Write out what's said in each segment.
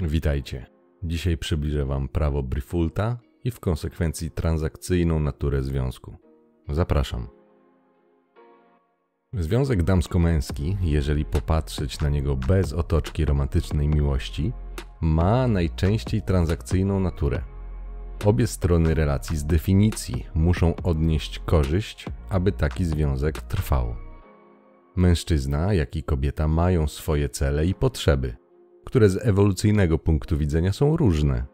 Witajcie. Dzisiaj przybliżę Wam prawo Brifulta i w konsekwencji transakcyjną naturę związku. Zapraszam. Związek damsko-męski, jeżeli popatrzeć na niego bez otoczki romantycznej miłości, ma najczęściej transakcyjną naturę. Obie strony relacji z definicji muszą odnieść korzyść, aby taki związek trwał. Mężczyzna, jak i kobieta mają swoje cele i potrzeby – które z ewolucyjnego punktu widzenia są różne.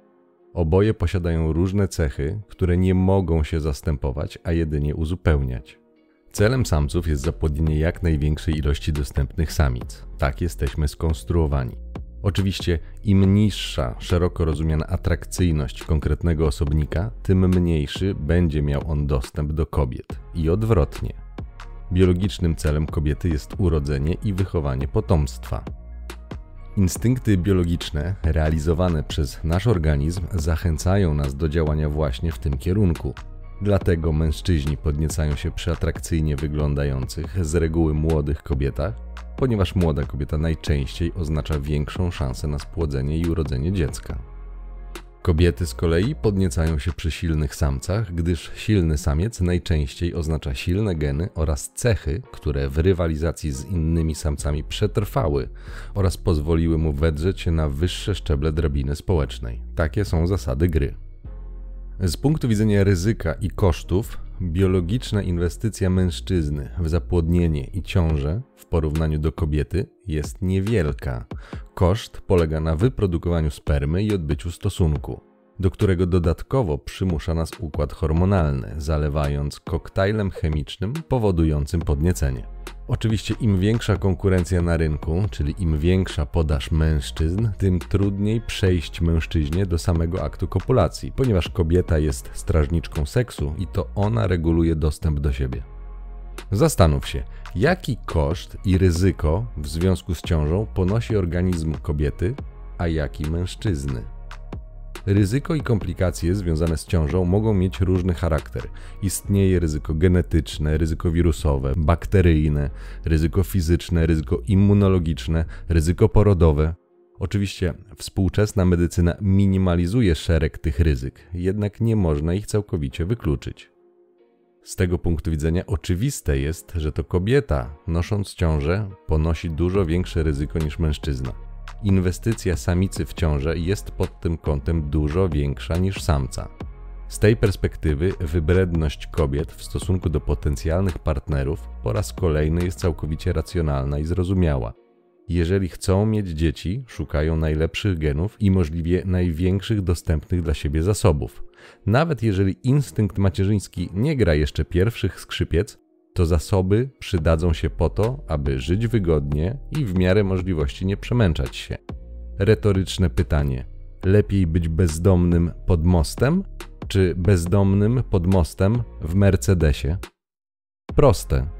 Oboje posiadają różne cechy, które nie mogą się zastępować, a jedynie uzupełniać. Celem samców jest zapłodnienie jak największej ilości dostępnych samic. Tak jesteśmy skonstruowani. Oczywiście, im niższa, szeroko rozumiana atrakcyjność konkretnego osobnika, tym mniejszy będzie miał on dostęp do kobiet i odwrotnie. Biologicznym celem kobiety jest urodzenie i wychowanie potomstwa. Instynkty biologiczne realizowane przez nasz organizm zachęcają nas do działania właśnie w tym kierunku. Dlatego mężczyźni podniecają się przy atrakcyjnie wyglądających, z reguły młodych kobietach, ponieważ młoda kobieta najczęściej oznacza większą szansę na spłodzenie i urodzenie dziecka. Kobiety z kolei podniecają się przy silnych samcach, gdyż silny samiec najczęściej oznacza silne geny oraz cechy, które w rywalizacji z innymi samcami przetrwały oraz pozwoliły mu wedrzeć się na wyższe szczeble drabiny społecznej. Takie są zasady gry. Z punktu widzenia ryzyka i kosztów, biologiczna inwestycja mężczyzny w zapłodnienie i ciążę w porównaniu do kobiety jest niewielka. Koszt polega na wyprodukowaniu spermy i odbyciu stosunku, do którego dodatkowo przymusza nas układ hormonalny, zalewając koktajlem chemicznym powodującym podniecenie. Oczywiście im większa konkurencja na rynku, czyli im większa podaż mężczyzn, tym trudniej przejść mężczyźnie do samego aktu kopulacji, ponieważ kobieta jest strażniczką seksu i to ona reguluje dostęp do siebie. Zastanów się, jaki koszt i ryzyko w związku z ciążą ponosi organizm kobiety, a jaki mężczyzny. Ryzyko i komplikacje związane z ciążą mogą mieć różny charakter. Istnieje ryzyko genetyczne, ryzyko wirusowe, bakteryjne, ryzyko fizyczne, ryzyko immunologiczne, ryzyko porodowe. Oczywiście współczesna medycyna minimalizuje szereg tych ryzyk, jednak nie można ich całkowicie wykluczyć. Z tego punktu widzenia oczywiste jest, że to kobieta, nosząc ciążę, ponosi dużo większe ryzyko niż mężczyzna inwestycja samicy w ciążę jest pod tym kątem dużo większa niż samca. Z tej perspektywy wybredność kobiet w stosunku do potencjalnych partnerów po raz kolejny jest całkowicie racjonalna i zrozumiała. Jeżeli chcą mieć dzieci, szukają najlepszych genów i możliwie największych dostępnych dla siebie zasobów. Nawet jeżeli instynkt macierzyński nie gra jeszcze pierwszych skrzypiec, to zasoby przydadzą się po to, aby żyć wygodnie i w miarę możliwości nie przemęczać się. Retoryczne pytanie: lepiej być bezdomnym pod mostem, czy bezdomnym pod mostem w Mercedesie? Proste.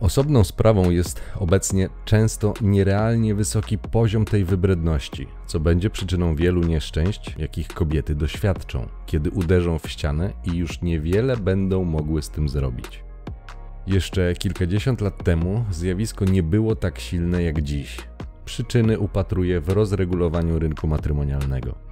Osobną sprawą jest obecnie często nierealnie wysoki poziom tej wybredności, co będzie przyczyną wielu nieszczęść, jakich kobiety doświadczą, kiedy uderzą w ścianę i już niewiele będą mogły z tym zrobić. Jeszcze kilkadziesiąt lat temu zjawisko nie było tak silne jak dziś. Przyczyny upatruję w rozregulowaniu rynku matrymonialnego.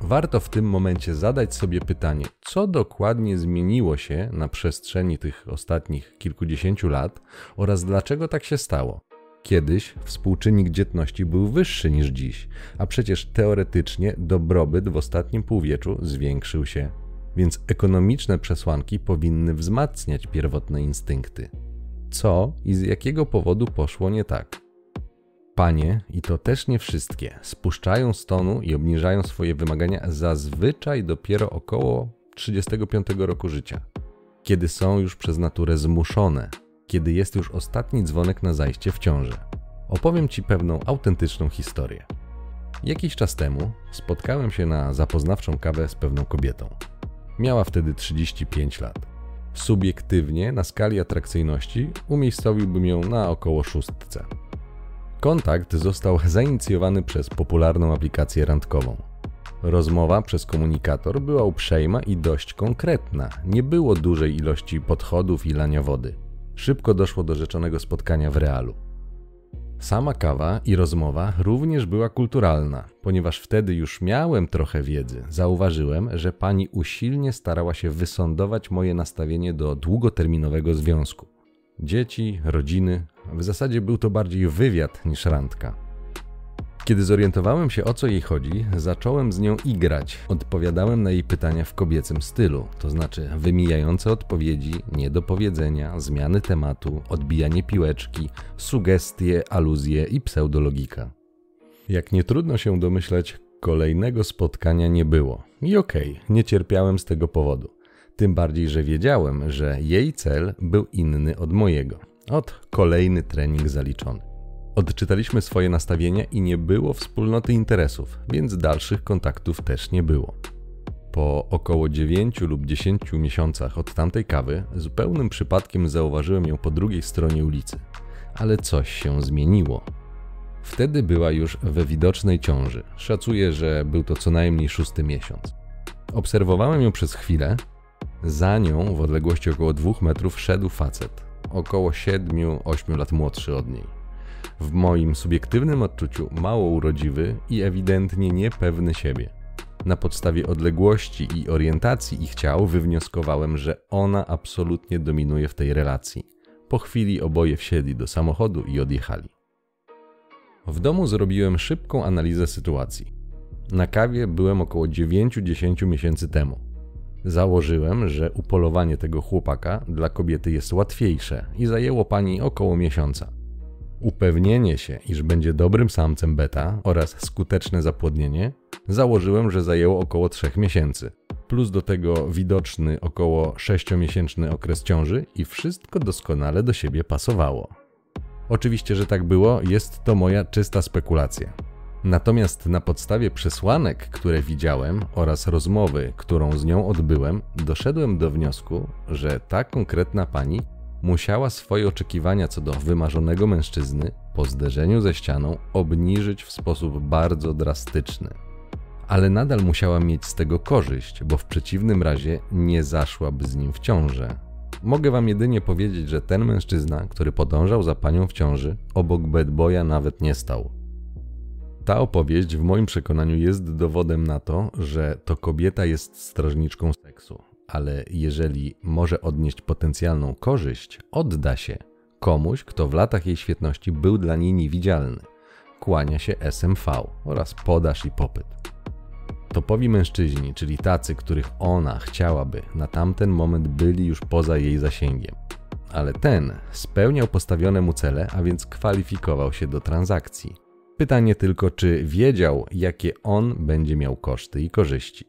Warto w tym momencie zadać sobie pytanie, co dokładnie zmieniło się na przestrzeni tych ostatnich kilkudziesięciu lat oraz dlaczego tak się stało. Kiedyś współczynnik dzietności był wyższy niż dziś, a przecież teoretycznie dobrobyt w ostatnim półwieczu zwiększył się więc ekonomiczne przesłanki powinny wzmacniać pierwotne instynkty. Co i z jakiego powodu poszło nie tak? Panie, i to też nie wszystkie, spuszczają stonu i obniżają swoje wymagania zazwyczaj dopiero około 35 roku życia, kiedy są już przez naturę zmuszone, kiedy jest już ostatni dzwonek na zajście w ciąży. Opowiem Ci pewną autentyczną historię. Jakiś czas temu spotkałem się na zapoznawczą kawę z pewną kobietą. Miała wtedy 35 lat. Subiektywnie, na skali atrakcyjności, umiejscowiłbym ją na około szóstce. Kontakt został zainicjowany przez popularną aplikację randkową. Rozmowa przez komunikator była uprzejma i dość konkretna. Nie było dużej ilości podchodów i lania wody. Szybko doszło do rzeczonego spotkania w realu. Sama kawa i rozmowa również była kulturalna, ponieważ wtedy już miałem trochę wiedzy. Zauważyłem, że pani usilnie starała się wysądować moje nastawienie do długoterminowego związku. Dzieci, rodziny, w zasadzie był to bardziej wywiad niż randka. Kiedy zorientowałem się o co jej chodzi, zacząłem z nią igrać. Odpowiadałem na jej pytania w kobiecym stylu, to znaczy wymijające odpowiedzi, niedopowiedzenia, zmiany tematu, odbijanie piłeczki, sugestie, aluzje i pseudologika. Jak nie trudno się domyśleć, kolejnego spotkania nie było. I okej, okay, nie cierpiałem z tego powodu. Tym bardziej, że wiedziałem, że jej cel był inny od mojego. Od kolejny trening zaliczony. Odczytaliśmy swoje nastawienia i nie było wspólnoty interesów, więc dalszych kontaktów też nie było. Po około 9 lub 10 miesiącach od tamtej kawy, zupełnym przypadkiem zauważyłem ją po drugiej stronie ulicy. Ale coś się zmieniło. Wtedy była już we widocznej ciąży. Szacuję, że był to co najmniej szósty miesiąc. Obserwowałem ją przez chwilę. Za nią, w odległości około 2 metrów, szedł facet, około 7-8 lat młodszy od niej w moim subiektywnym odczuciu mało urodziwy i ewidentnie niepewny siebie. Na podstawie odległości i orientacji ich ciał wywnioskowałem, że ona absolutnie dominuje w tej relacji. Po chwili oboje wsiedli do samochodu i odjechali. W domu zrobiłem szybką analizę sytuacji. Na kawie byłem około 9-10 miesięcy temu. Założyłem, że upolowanie tego chłopaka dla kobiety jest łatwiejsze i zajęło pani około miesiąca. Upewnienie się, iż będzie dobrym samcem beta oraz skuteczne zapłodnienie założyłem, że zajęło około 3 miesięcy. Plus do tego widoczny około 6-miesięczny okres ciąży i wszystko doskonale do siebie pasowało. Oczywiście, że tak było, jest to moja czysta spekulacja. Natomiast na podstawie przesłanek, które widziałem oraz rozmowy, którą z nią odbyłem, doszedłem do wniosku, że ta konkretna pani musiała swoje oczekiwania co do wymarzonego mężczyzny po zderzeniu ze ścianą obniżyć w sposób bardzo drastyczny. Ale nadal musiała mieć z tego korzyść, bo w przeciwnym razie nie zaszłaby z nim w ciążę. Mogę wam jedynie powiedzieć, że ten mężczyzna, który podążał za panią w ciąży, obok bedboya nawet nie stał. Ta opowieść w moim przekonaniu jest dowodem na to, że to kobieta jest strażniczką seksu ale jeżeli może odnieść potencjalną korzyść, odda się komuś, kto w latach jej świetności był dla niej niewidzialny. Kłania się SMV oraz podaż i popyt. Topowi mężczyźni, czyli tacy, których ona chciałaby, na tamten moment byli już poza jej zasięgiem. Ale ten spełniał postawione mu cele, a więc kwalifikował się do transakcji. Pytanie tylko, czy wiedział, jakie on będzie miał koszty i korzyści.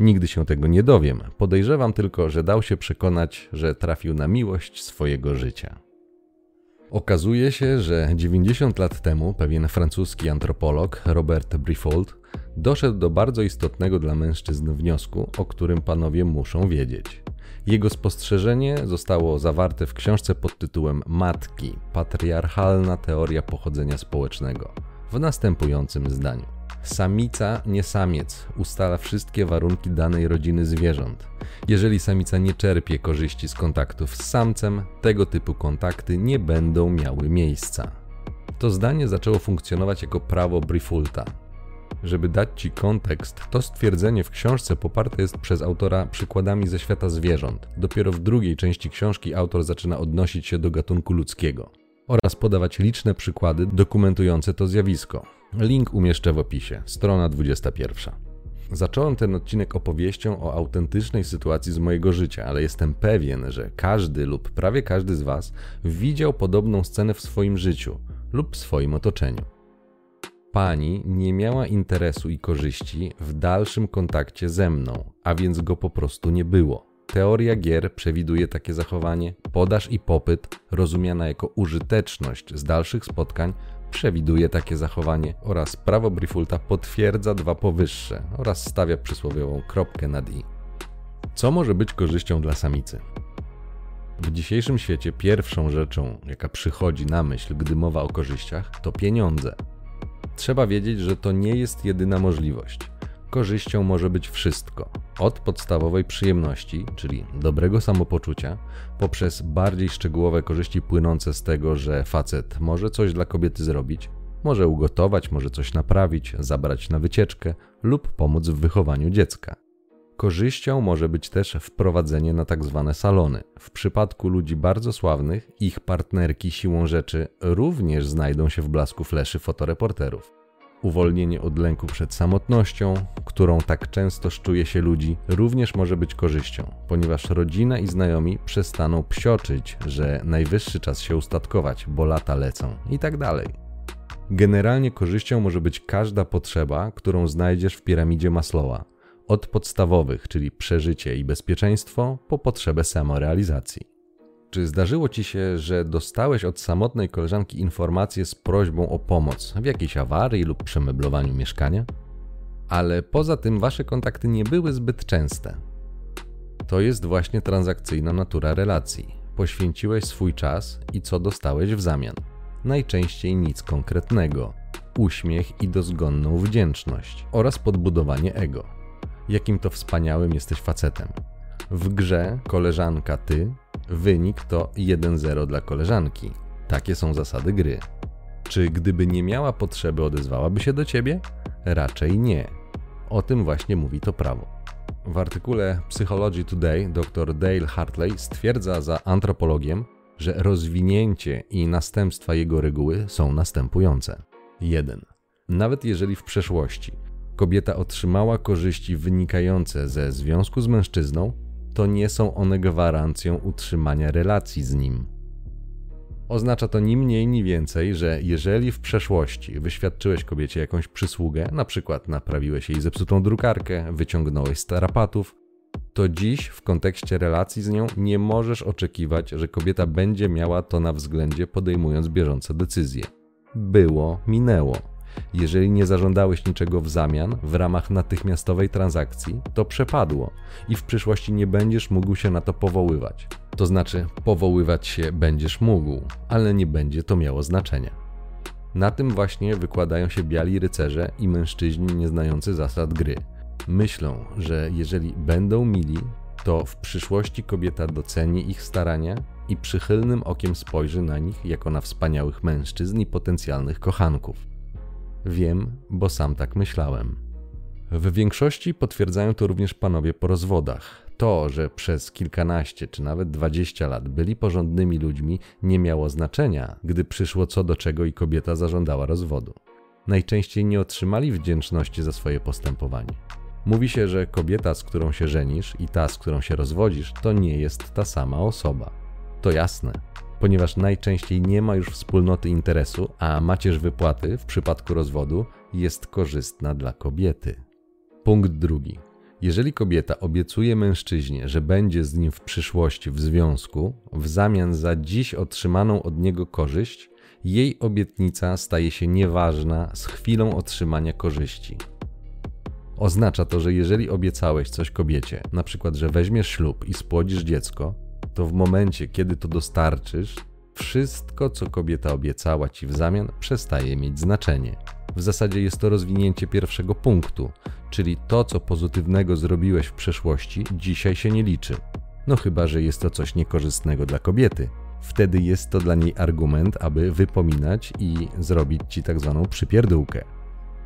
Nigdy się tego nie dowiem. Podejrzewam tylko, że dał się przekonać, że trafił na miłość swojego życia. Okazuje się, że 90 lat temu pewien francuski antropolog Robert Briffault doszedł do bardzo istotnego dla mężczyzn wniosku, o którym panowie muszą wiedzieć. Jego spostrzeżenie zostało zawarte w książce pod tytułem Matki patriarchalna teoria pochodzenia społecznego w następującym zdaniu. Samica, nie samiec ustala wszystkie warunki danej rodziny zwierząt. Jeżeli samica nie czerpie korzyści z kontaktów z samcem, tego typu kontakty nie będą miały miejsca. To zdanie zaczęło funkcjonować jako prawo Brifulta. Żeby dać Ci kontekst, to stwierdzenie w książce poparte jest przez autora przykładami ze świata zwierząt. Dopiero w drugiej części książki autor zaczyna odnosić się do gatunku ludzkiego oraz podawać liczne przykłady dokumentujące to zjawisko. Link umieszczę w opisie, strona 21. Zacząłem ten odcinek opowieścią o autentycznej sytuacji z mojego życia, ale jestem pewien, że każdy lub prawie każdy z Was widział podobną scenę w swoim życiu lub swoim otoczeniu. Pani nie miała interesu i korzyści w dalszym kontakcie ze mną, a więc go po prostu nie było. Teoria gier przewiduje takie zachowanie. Podaż i popyt, rozumiana jako użyteczność z dalszych spotkań, przewiduje takie zachowanie oraz prawo Brifulta potwierdza dwa powyższe oraz stawia przysłowiową kropkę nad i. Co może być korzyścią dla samicy? W dzisiejszym świecie pierwszą rzeczą, jaka przychodzi na myśl, gdy mowa o korzyściach, to pieniądze. Trzeba wiedzieć, że to nie jest jedyna możliwość. Korzyścią może być wszystko. Od podstawowej przyjemności, czyli dobrego samopoczucia, poprzez bardziej szczegółowe korzyści płynące z tego, że facet może coś dla kobiety zrobić, może ugotować, może coś naprawić, zabrać na wycieczkę lub pomóc w wychowaniu dziecka. Korzyścią może być też wprowadzenie na tak zwane salony. W przypadku ludzi bardzo sławnych, ich partnerki siłą rzeczy również znajdą się w blasku fleszy fotoreporterów. Uwolnienie od lęku przed samotnością, którą tak często szczuje się ludzi, również może być korzyścią, ponieważ rodzina i znajomi przestaną psioczyć, że najwyższy czas się ustatkować, bo lata lecą i tak dalej. Generalnie korzyścią może być każda potrzeba, którą znajdziesz w piramidzie Maslowa, od podstawowych, czyli przeżycie i bezpieczeństwo, po potrzebę samorealizacji. Czy zdarzyło ci się, że dostałeś od samotnej koleżanki informację z prośbą o pomoc w jakiejś awarii lub przemeblowaniu mieszkania? Ale poza tym wasze kontakty nie były zbyt częste. To jest właśnie transakcyjna natura relacji. Poświęciłeś swój czas i co dostałeś w zamian? Najczęściej nic konkretnego. Uśmiech i dozgonną wdzięczność oraz podbudowanie ego. Jakim to wspaniałym jesteś facetem. W grze koleżanka ty Wynik to 1-0 dla koleżanki. Takie są zasady gry. Czy gdyby nie miała potrzeby, odezwałaby się do ciebie? Raczej nie. O tym właśnie mówi to prawo. W artykule Psychology Today dr Dale Hartley stwierdza za antropologiem, że rozwinięcie i następstwa jego reguły są następujące. 1. Nawet jeżeli w przeszłości kobieta otrzymała korzyści wynikające ze związku z mężczyzną, to nie są one gwarancją utrzymania relacji z nim. Oznacza to ni mniej, ni więcej, że jeżeli w przeszłości wyświadczyłeś kobiecie jakąś przysługę, na przykład naprawiłeś jej zepsutą drukarkę, wyciągnąłeś z tarapatów, to dziś w kontekście relacji z nią nie możesz oczekiwać, że kobieta będzie miała to na względzie podejmując bieżące decyzje. Było, minęło. Jeżeli nie zażądałeś niczego w zamian w ramach natychmiastowej transakcji, to przepadło i w przyszłości nie będziesz mógł się na to powoływać. To znaczy, powoływać się będziesz mógł, ale nie będzie to miało znaczenia. Na tym właśnie wykładają się biali rycerze i mężczyźni nieznający zasad gry. Myślą, że jeżeli będą mili, to w przyszłości kobieta doceni ich starania i przychylnym okiem spojrzy na nich jako na wspaniałych mężczyzn i potencjalnych kochanków. Wiem, bo sam tak myślałem. W większości potwierdzają to również panowie po rozwodach. To, że przez kilkanaście czy nawet dwadzieścia lat byli porządnymi ludźmi, nie miało znaczenia, gdy przyszło co do czego i kobieta zażądała rozwodu. Najczęściej nie otrzymali wdzięczności za swoje postępowanie. Mówi się, że kobieta, z którą się żenisz i ta, z którą się rozwodzisz, to nie jest ta sama osoba. To jasne ponieważ najczęściej nie ma już wspólnoty interesu, a macierz wypłaty w przypadku rozwodu jest korzystna dla kobiety. Punkt drugi. Jeżeli kobieta obiecuje mężczyźnie, że będzie z nim w przyszłości w związku, w zamian za dziś otrzymaną od niego korzyść, jej obietnica staje się nieważna z chwilą otrzymania korzyści. Oznacza to, że jeżeli obiecałeś coś kobiecie, na przykład, że weźmiesz ślub i spłodzisz dziecko, to w momencie, kiedy to dostarczysz, wszystko, co kobieta obiecała ci w zamian, przestaje mieć znaczenie. W zasadzie jest to rozwinięcie pierwszego punktu, czyli to, co pozytywnego zrobiłeś w przeszłości, dzisiaj się nie liczy. No chyba, że jest to coś niekorzystnego dla kobiety. Wtedy jest to dla niej argument, aby wypominać i zrobić ci tak zwaną przypierdółkę.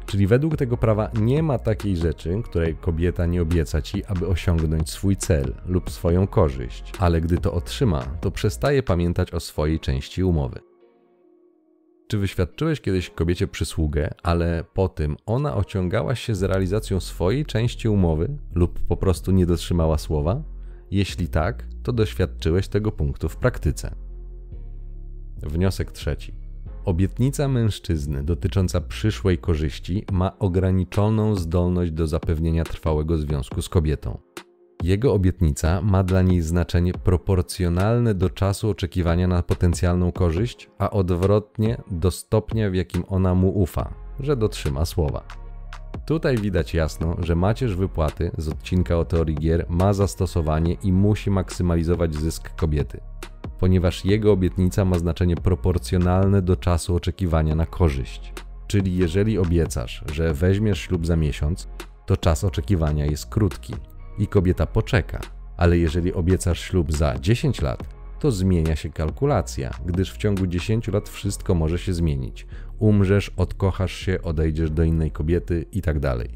Czyli według tego prawa nie ma takiej rzeczy, której kobieta nie obieca ci, aby osiągnąć swój cel lub swoją korzyść, ale gdy to otrzyma, to przestaje pamiętać o swojej części umowy. Czy wyświadczyłeś kiedyś kobiecie przysługę, ale po tym ona ociągała się z realizacją swojej części umowy lub po prostu nie dotrzymała słowa? Jeśli tak, to doświadczyłeś tego punktu w praktyce. Wniosek trzeci. Obietnica mężczyzny dotycząca przyszłej korzyści ma ograniczoną zdolność do zapewnienia trwałego związku z kobietą. Jego obietnica ma dla niej znaczenie proporcjonalne do czasu oczekiwania na potencjalną korzyść, a odwrotnie do stopnia, w jakim ona mu ufa, że dotrzyma słowa. Tutaj widać jasno, że macierz wypłaty z odcinka o teorii gier ma zastosowanie i musi maksymalizować zysk kobiety ponieważ jego obietnica ma znaczenie proporcjonalne do czasu oczekiwania na korzyść. Czyli jeżeli obiecasz, że weźmiesz ślub za miesiąc, to czas oczekiwania jest krótki i kobieta poczeka. Ale jeżeli obiecasz ślub za 10 lat, to zmienia się kalkulacja, gdyż w ciągu 10 lat wszystko może się zmienić. Umrzesz, odkochasz się, odejdziesz do innej kobiety itd. Tak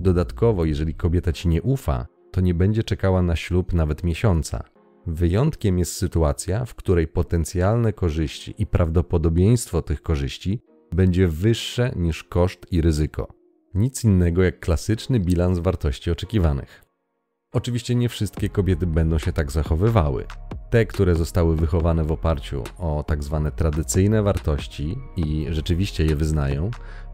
Dodatkowo, jeżeli kobieta ci nie ufa, to nie będzie czekała na ślub nawet miesiąca. Wyjątkiem jest sytuacja, w której potencjalne korzyści i prawdopodobieństwo tych korzyści będzie wyższe niż koszt i ryzyko. Nic innego jak klasyczny bilans wartości oczekiwanych. Oczywiście nie wszystkie kobiety będą się tak zachowywały. Te, które zostały wychowane w oparciu o tak zwane tradycyjne wartości i rzeczywiście je wyznają,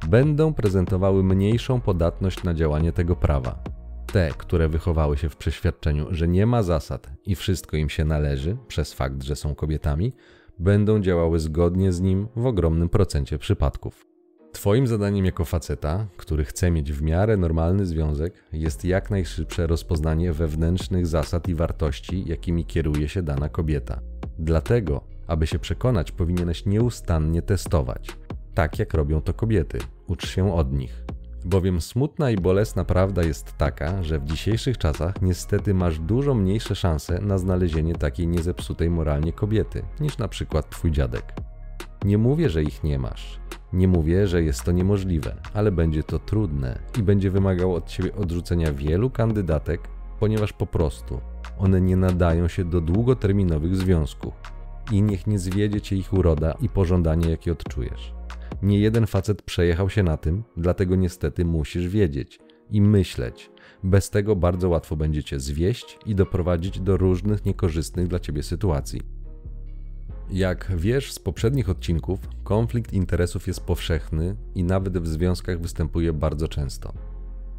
będą prezentowały mniejszą podatność na działanie tego prawa. Te, które wychowały się w przeświadczeniu, że nie ma zasad i wszystko im się należy przez fakt, że są kobietami, będą działały zgodnie z nim w ogromnym procencie przypadków. Twoim zadaniem jako faceta, który chce mieć w miarę normalny związek, jest jak najszybsze rozpoznanie wewnętrznych zasad i wartości, jakimi kieruje się dana kobieta. Dlatego, aby się przekonać, powinieneś nieustannie testować. Tak jak robią to kobiety. Ucz się od nich. Bowiem smutna i bolesna prawda jest taka, że w dzisiejszych czasach niestety masz dużo mniejsze szanse na znalezienie takiej niezepsutej moralnie kobiety niż na przykład twój dziadek. Nie mówię, że ich nie masz. Nie mówię, że jest to niemożliwe, ale będzie to trudne i będzie wymagało od ciebie odrzucenia wielu kandydatek, ponieważ po prostu one nie nadają się do długoterminowych związków. I niech nie zwiedzie cię ich uroda i pożądanie, jakie odczujesz. Nie jeden facet przejechał się na tym, dlatego niestety musisz wiedzieć i myśleć. Bez tego bardzo łatwo będziecie zwieść i doprowadzić do różnych niekorzystnych dla ciebie sytuacji. Jak wiesz z poprzednich odcinków, konflikt interesów jest powszechny i nawet w związkach występuje bardzo często.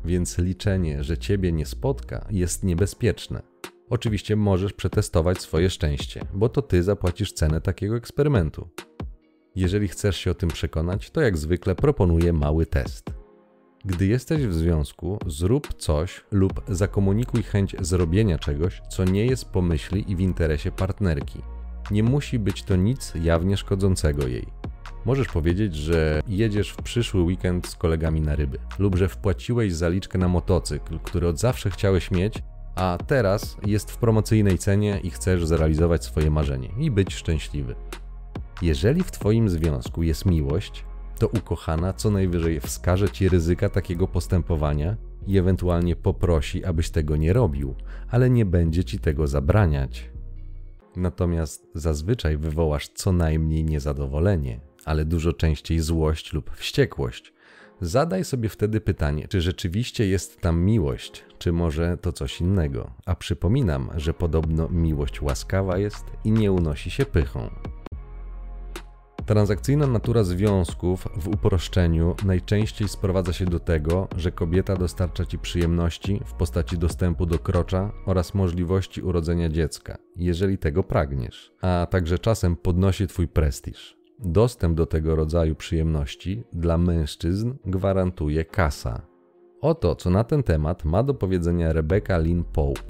Więc liczenie, że ciebie nie spotka, jest niebezpieczne. Oczywiście możesz przetestować swoje szczęście, bo to ty zapłacisz cenę takiego eksperymentu. Jeżeli chcesz się o tym przekonać, to jak zwykle proponuję mały test. Gdy jesteś w związku, zrób coś lub zakomunikuj chęć zrobienia czegoś, co nie jest pomyśli i w interesie partnerki. Nie musi być to nic jawnie szkodzącego jej. Możesz powiedzieć, że jedziesz w przyszły weekend z kolegami na ryby, lub że wpłaciłeś zaliczkę na motocykl, który od zawsze chciałeś mieć, a teraz jest w promocyjnej cenie i chcesz zrealizować swoje marzenie i być szczęśliwy. Jeżeli w Twoim związku jest miłość, to ukochana co najwyżej wskaże Ci ryzyka takiego postępowania i ewentualnie poprosi, abyś tego nie robił, ale nie będzie Ci tego zabraniać. Natomiast zazwyczaj wywołasz co najmniej niezadowolenie, ale dużo częściej złość lub wściekłość. Zadaj sobie wtedy pytanie, czy rzeczywiście jest tam miłość, czy może to coś innego. A przypominam, że podobno miłość łaskawa jest i nie unosi się pychą. Transakcyjna natura związków w uproszczeniu najczęściej sprowadza się do tego, że kobieta dostarcza ci przyjemności w postaci dostępu do krocza oraz możliwości urodzenia dziecka, jeżeli tego pragniesz, a także czasem podnosi twój prestiż. Dostęp do tego rodzaju przyjemności dla mężczyzn gwarantuje kasa. Oto, co na ten temat ma do powiedzenia Rebecca Lynn Pope,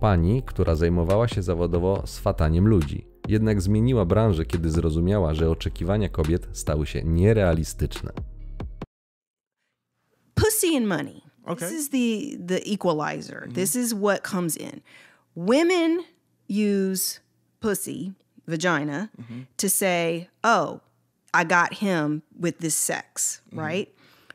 pani, która zajmowała się zawodowo swataniem ludzi jednak zmieniła branżę, kiedy zrozumiała, że oczekiwania kobiet stały się nierealistyczne. Pussy and money. Okay. This is the the equalizer. Mm -hmm. This is what comes in. Women use pussy, vagina, mm -hmm. to say, "Oh, I got him with this sex," mm -hmm. right?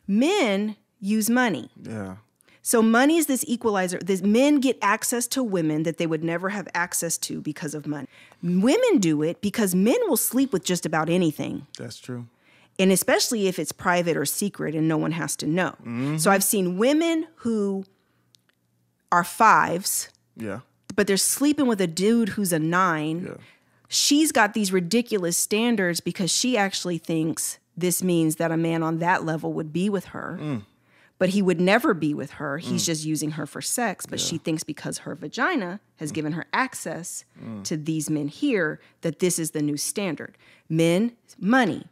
Men use money. Yeah. So money is this equalizer. This men get access to women that they would never have access to because of money. Women do it because men will sleep with just about anything. That's true. And especially if it's private or secret and no one has to know. Mm-hmm. So I've seen women who are fives. Yeah. But they're sleeping with a dude who's a nine. Yeah. She's got these ridiculous standards because she actually thinks this means that a man on that level would be with her. Mm but he would never be with her. He's mm. just using her for sex. But yeah. she thinks because her vagina has mm. given her access mm. to these men here, that this is the new standard. Men, money.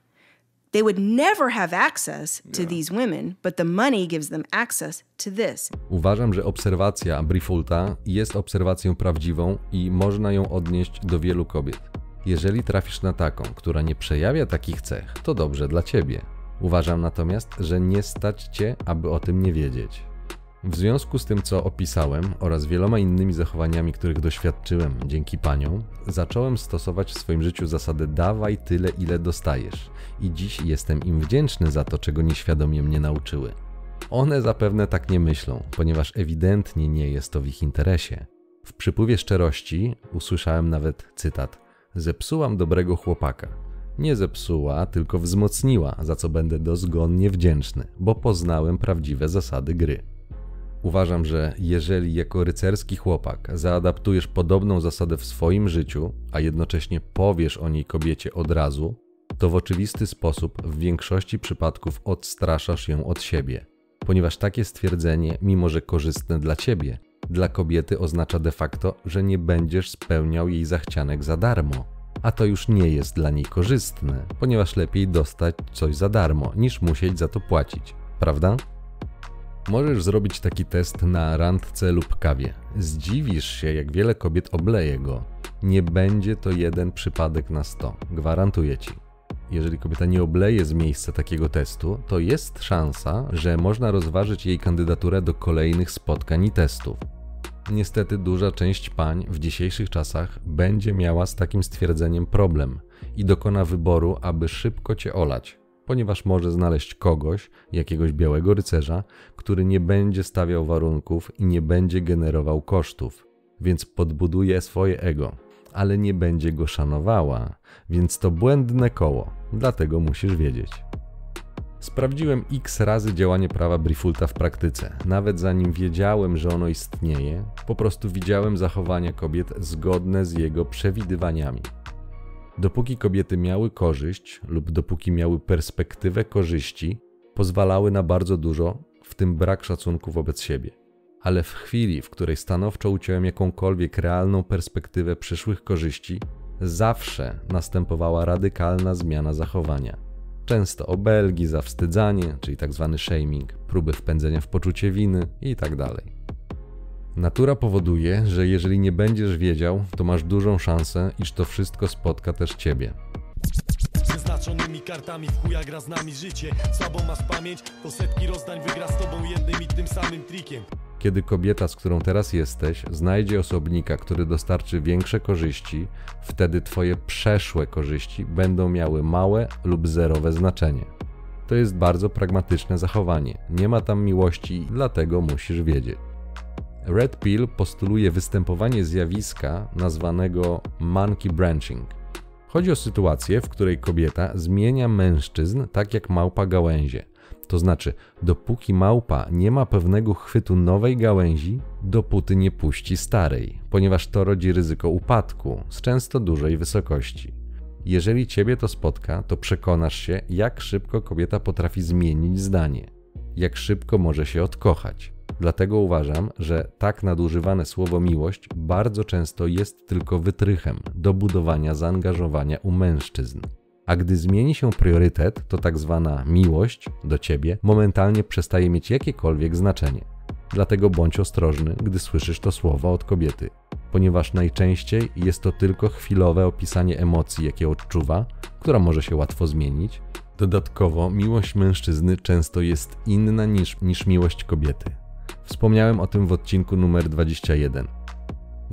They would never have access to yeah. these women, but the money gives them access to this. Uważam, że obserwacja Brifulta jest obserwacją prawdziwą i można ją odnieść do wielu kobiet. Jeżeli trafisz na taką, która nie przejawia takich cech, to dobrze dla ciebie. Uważam natomiast, że nie stać cię, aby o tym nie wiedzieć. W związku z tym, co opisałem oraz wieloma innymi zachowaniami, których doświadczyłem dzięki paniom, zacząłem stosować w swoim życiu zasadę dawaj tyle, ile dostajesz. I dziś jestem im wdzięczny za to, czego nieświadomie mnie nauczyły. One zapewne tak nie myślą, ponieważ ewidentnie nie jest to w ich interesie. W przypływie szczerości usłyszałem nawet cytat: Zepsułam dobrego chłopaka. Nie zepsuła, tylko wzmocniła, za co będę dozgonnie wdzięczny, bo poznałem prawdziwe zasady gry. Uważam, że jeżeli jako rycerski chłopak zaadaptujesz podobną zasadę w swoim życiu, a jednocześnie powiesz o niej kobiecie od razu, to w oczywisty sposób w większości przypadków odstraszasz ją od siebie, ponieważ takie stwierdzenie, mimo że korzystne dla ciebie, dla kobiety oznacza de facto, że nie będziesz spełniał jej zachcianek za darmo. A to już nie jest dla niej korzystne, ponieważ lepiej dostać coś za darmo, niż musieć za to płacić, prawda? Możesz zrobić taki test na randce lub kawie. Zdziwisz się, jak wiele kobiet obleje go. Nie będzie to jeden przypadek na sto, gwarantuję ci. Jeżeli kobieta nie obleje z miejsca takiego testu, to jest szansa, że można rozważyć jej kandydaturę do kolejnych spotkań i testów. Niestety duża część pań w dzisiejszych czasach będzie miała z takim stwierdzeniem problem i dokona wyboru, aby szybko cię olać, ponieważ może znaleźć kogoś, jakiegoś białego rycerza, który nie będzie stawiał warunków i nie będzie generował kosztów, więc podbuduje swoje ego, ale nie będzie go szanowała, więc to błędne koło, dlatego musisz wiedzieć. Sprawdziłem x razy działanie prawa Brifulta w praktyce. Nawet zanim wiedziałem, że ono istnieje, po prostu widziałem zachowania kobiet zgodne z jego przewidywaniami. Dopóki kobiety miały korzyść lub dopóki miały perspektywę korzyści, pozwalały na bardzo dużo, w tym brak szacunku wobec siebie. Ale w chwili, w której stanowczo uciąłem jakąkolwiek realną perspektywę przyszłych korzyści, zawsze następowała radykalna zmiana zachowania. Często obelgi, zawstydzanie, czyli tzw. Tak shaming, próby wpędzenia w poczucie winy itd. Tak Natura powoduje, że jeżeli nie będziesz wiedział, to masz dużą szansę, iż to wszystko spotka też ciebie. Kartami w chuja gra z nami życie masz pamięć, to setki rozdań wygra z tobą jednym i tym samym trikiem kiedy kobieta, z którą teraz jesteś, znajdzie osobnika, który dostarczy większe korzyści, wtedy Twoje przeszłe korzyści będą miały małe lub zerowe znaczenie. To jest bardzo pragmatyczne zachowanie. Nie ma tam miłości, dlatego musisz wiedzieć. Red Pill postuluje występowanie zjawiska nazwanego monkey branching. Chodzi o sytuację, w której kobieta zmienia mężczyzn tak jak małpa gałęzie. To znaczy, dopóki małpa nie ma pewnego chwytu nowej gałęzi, dopóty nie puści starej, ponieważ to rodzi ryzyko upadku z często dużej wysokości. Jeżeli ciebie to spotka, to przekonasz się, jak szybko kobieta potrafi zmienić zdanie, jak szybko może się odkochać. Dlatego uważam, że tak nadużywane słowo miłość bardzo często jest tylko wytrychem do budowania zaangażowania u mężczyzn a gdy zmieni się priorytet, to tak zwana miłość do ciebie momentalnie przestaje mieć jakiekolwiek znaczenie. Dlatego bądź ostrożny, gdy słyszysz to słowo od kobiety, ponieważ najczęściej jest to tylko chwilowe opisanie emocji, jakie odczuwa, która może się łatwo zmienić. Dodatkowo, miłość mężczyzny często jest inna niż, niż miłość kobiety. Wspomniałem o tym w odcinku numer 21.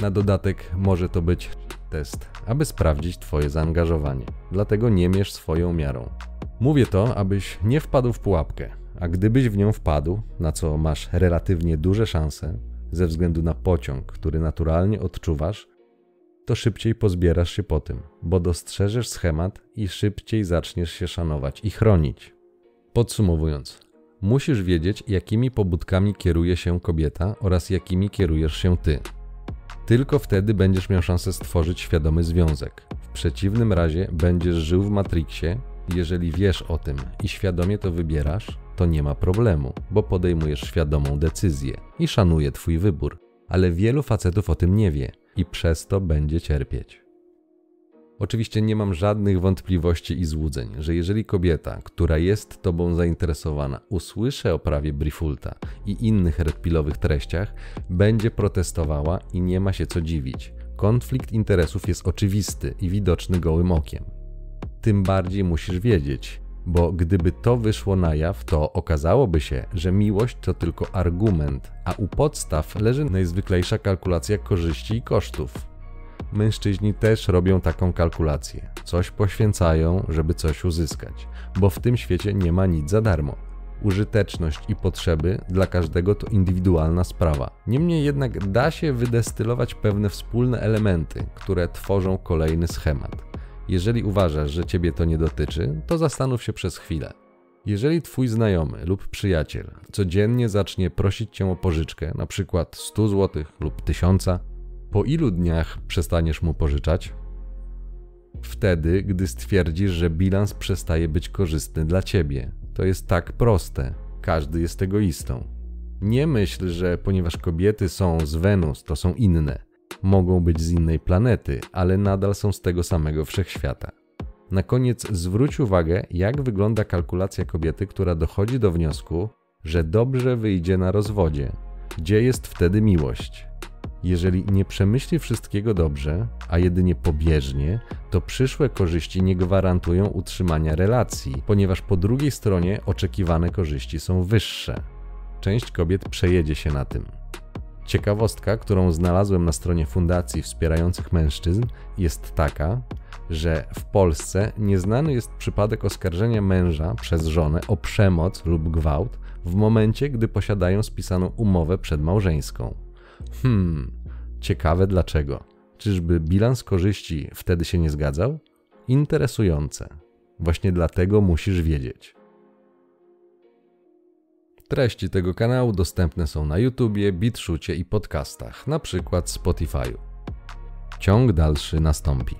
Na dodatek może to być test, aby sprawdzić Twoje zaangażowanie. Dlatego nie mierz swoją miarą. Mówię to, abyś nie wpadł w pułapkę, a gdybyś w nią wpadł, na co masz relatywnie duże szanse, ze względu na pociąg, który naturalnie odczuwasz, to szybciej pozbierasz się po tym, bo dostrzeżesz schemat i szybciej zaczniesz się szanować i chronić. Podsumowując, musisz wiedzieć, jakimi pobudkami kieruje się kobieta oraz jakimi kierujesz się ty. Tylko wtedy będziesz miał szansę stworzyć świadomy związek. W przeciwnym razie będziesz żył w Matrixie. Jeżeli wiesz o tym i świadomie to wybierasz, to nie ma problemu, bo podejmujesz świadomą decyzję i szanuje Twój wybór. Ale wielu facetów o tym nie wie i przez to będzie cierpieć. Oczywiście nie mam żadnych wątpliwości i złudzeń, że jeżeli kobieta, która jest tobą zainteresowana, usłyszy o prawie Brifulta i innych redpilowych treściach, będzie protestowała i nie ma się co dziwić. Konflikt interesów jest oczywisty i widoczny gołym okiem. Tym bardziej musisz wiedzieć, bo gdyby to wyszło na jaw, to okazałoby się, że miłość to tylko argument, a u podstaw leży najzwyklejsza kalkulacja korzyści i kosztów. Mężczyźni też robią taką kalkulację. Coś poświęcają, żeby coś uzyskać, bo w tym świecie nie ma nic za darmo. Użyteczność i potrzeby dla każdego to indywidualna sprawa. Niemniej jednak da się wydestylować pewne wspólne elementy, które tworzą kolejny schemat. Jeżeli uważasz, że ciebie to nie dotyczy, to zastanów się przez chwilę. Jeżeli twój znajomy lub przyjaciel codziennie zacznie prosić cię o pożyczkę, na przykład 100 zł lub 1000, po ilu dniach przestaniesz mu pożyczać? Wtedy, gdy stwierdzisz, że bilans przestaje być korzystny dla ciebie. To jest tak proste. Każdy jest egoistą. Nie myśl, że ponieważ kobiety są z Wenus, to są inne. Mogą być z innej planety, ale nadal są z tego samego wszechświata. Na koniec zwróć uwagę, jak wygląda kalkulacja kobiety, która dochodzi do wniosku, że dobrze wyjdzie na rozwodzie. Gdzie jest wtedy miłość? Jeżeli nie przemyśli wszystkiego dobrze, a jedynie pobieżnie, to przyszłe korzyści nie gwarantują utrzymania relacji, ponieważ po drugiej stronie oczekiwane korzyści są wyższe. Część kobiet przejedzie się na tym. Ciekawostka, którą znalazłem na stronie fundacji wspierających mężczyzn, jest taka, że w Polsce nieznany jest przypadek oskarżenia męża przez żonę o przemoc lub gwałt w momencie, gdy posiadają spisaną umowę przedmałżeńską. Hmm, ciekawe dlaczego. Czyżby bilans korzyści wtedy się nie zgadzał? Interesujące. Właśnie dlatego musisz wiedzieć. Treści tego kanału dostępne są na YouTubie, BitShucie i podcastach, na przykład Spotify'u. Ciąg dalszy nastąpi.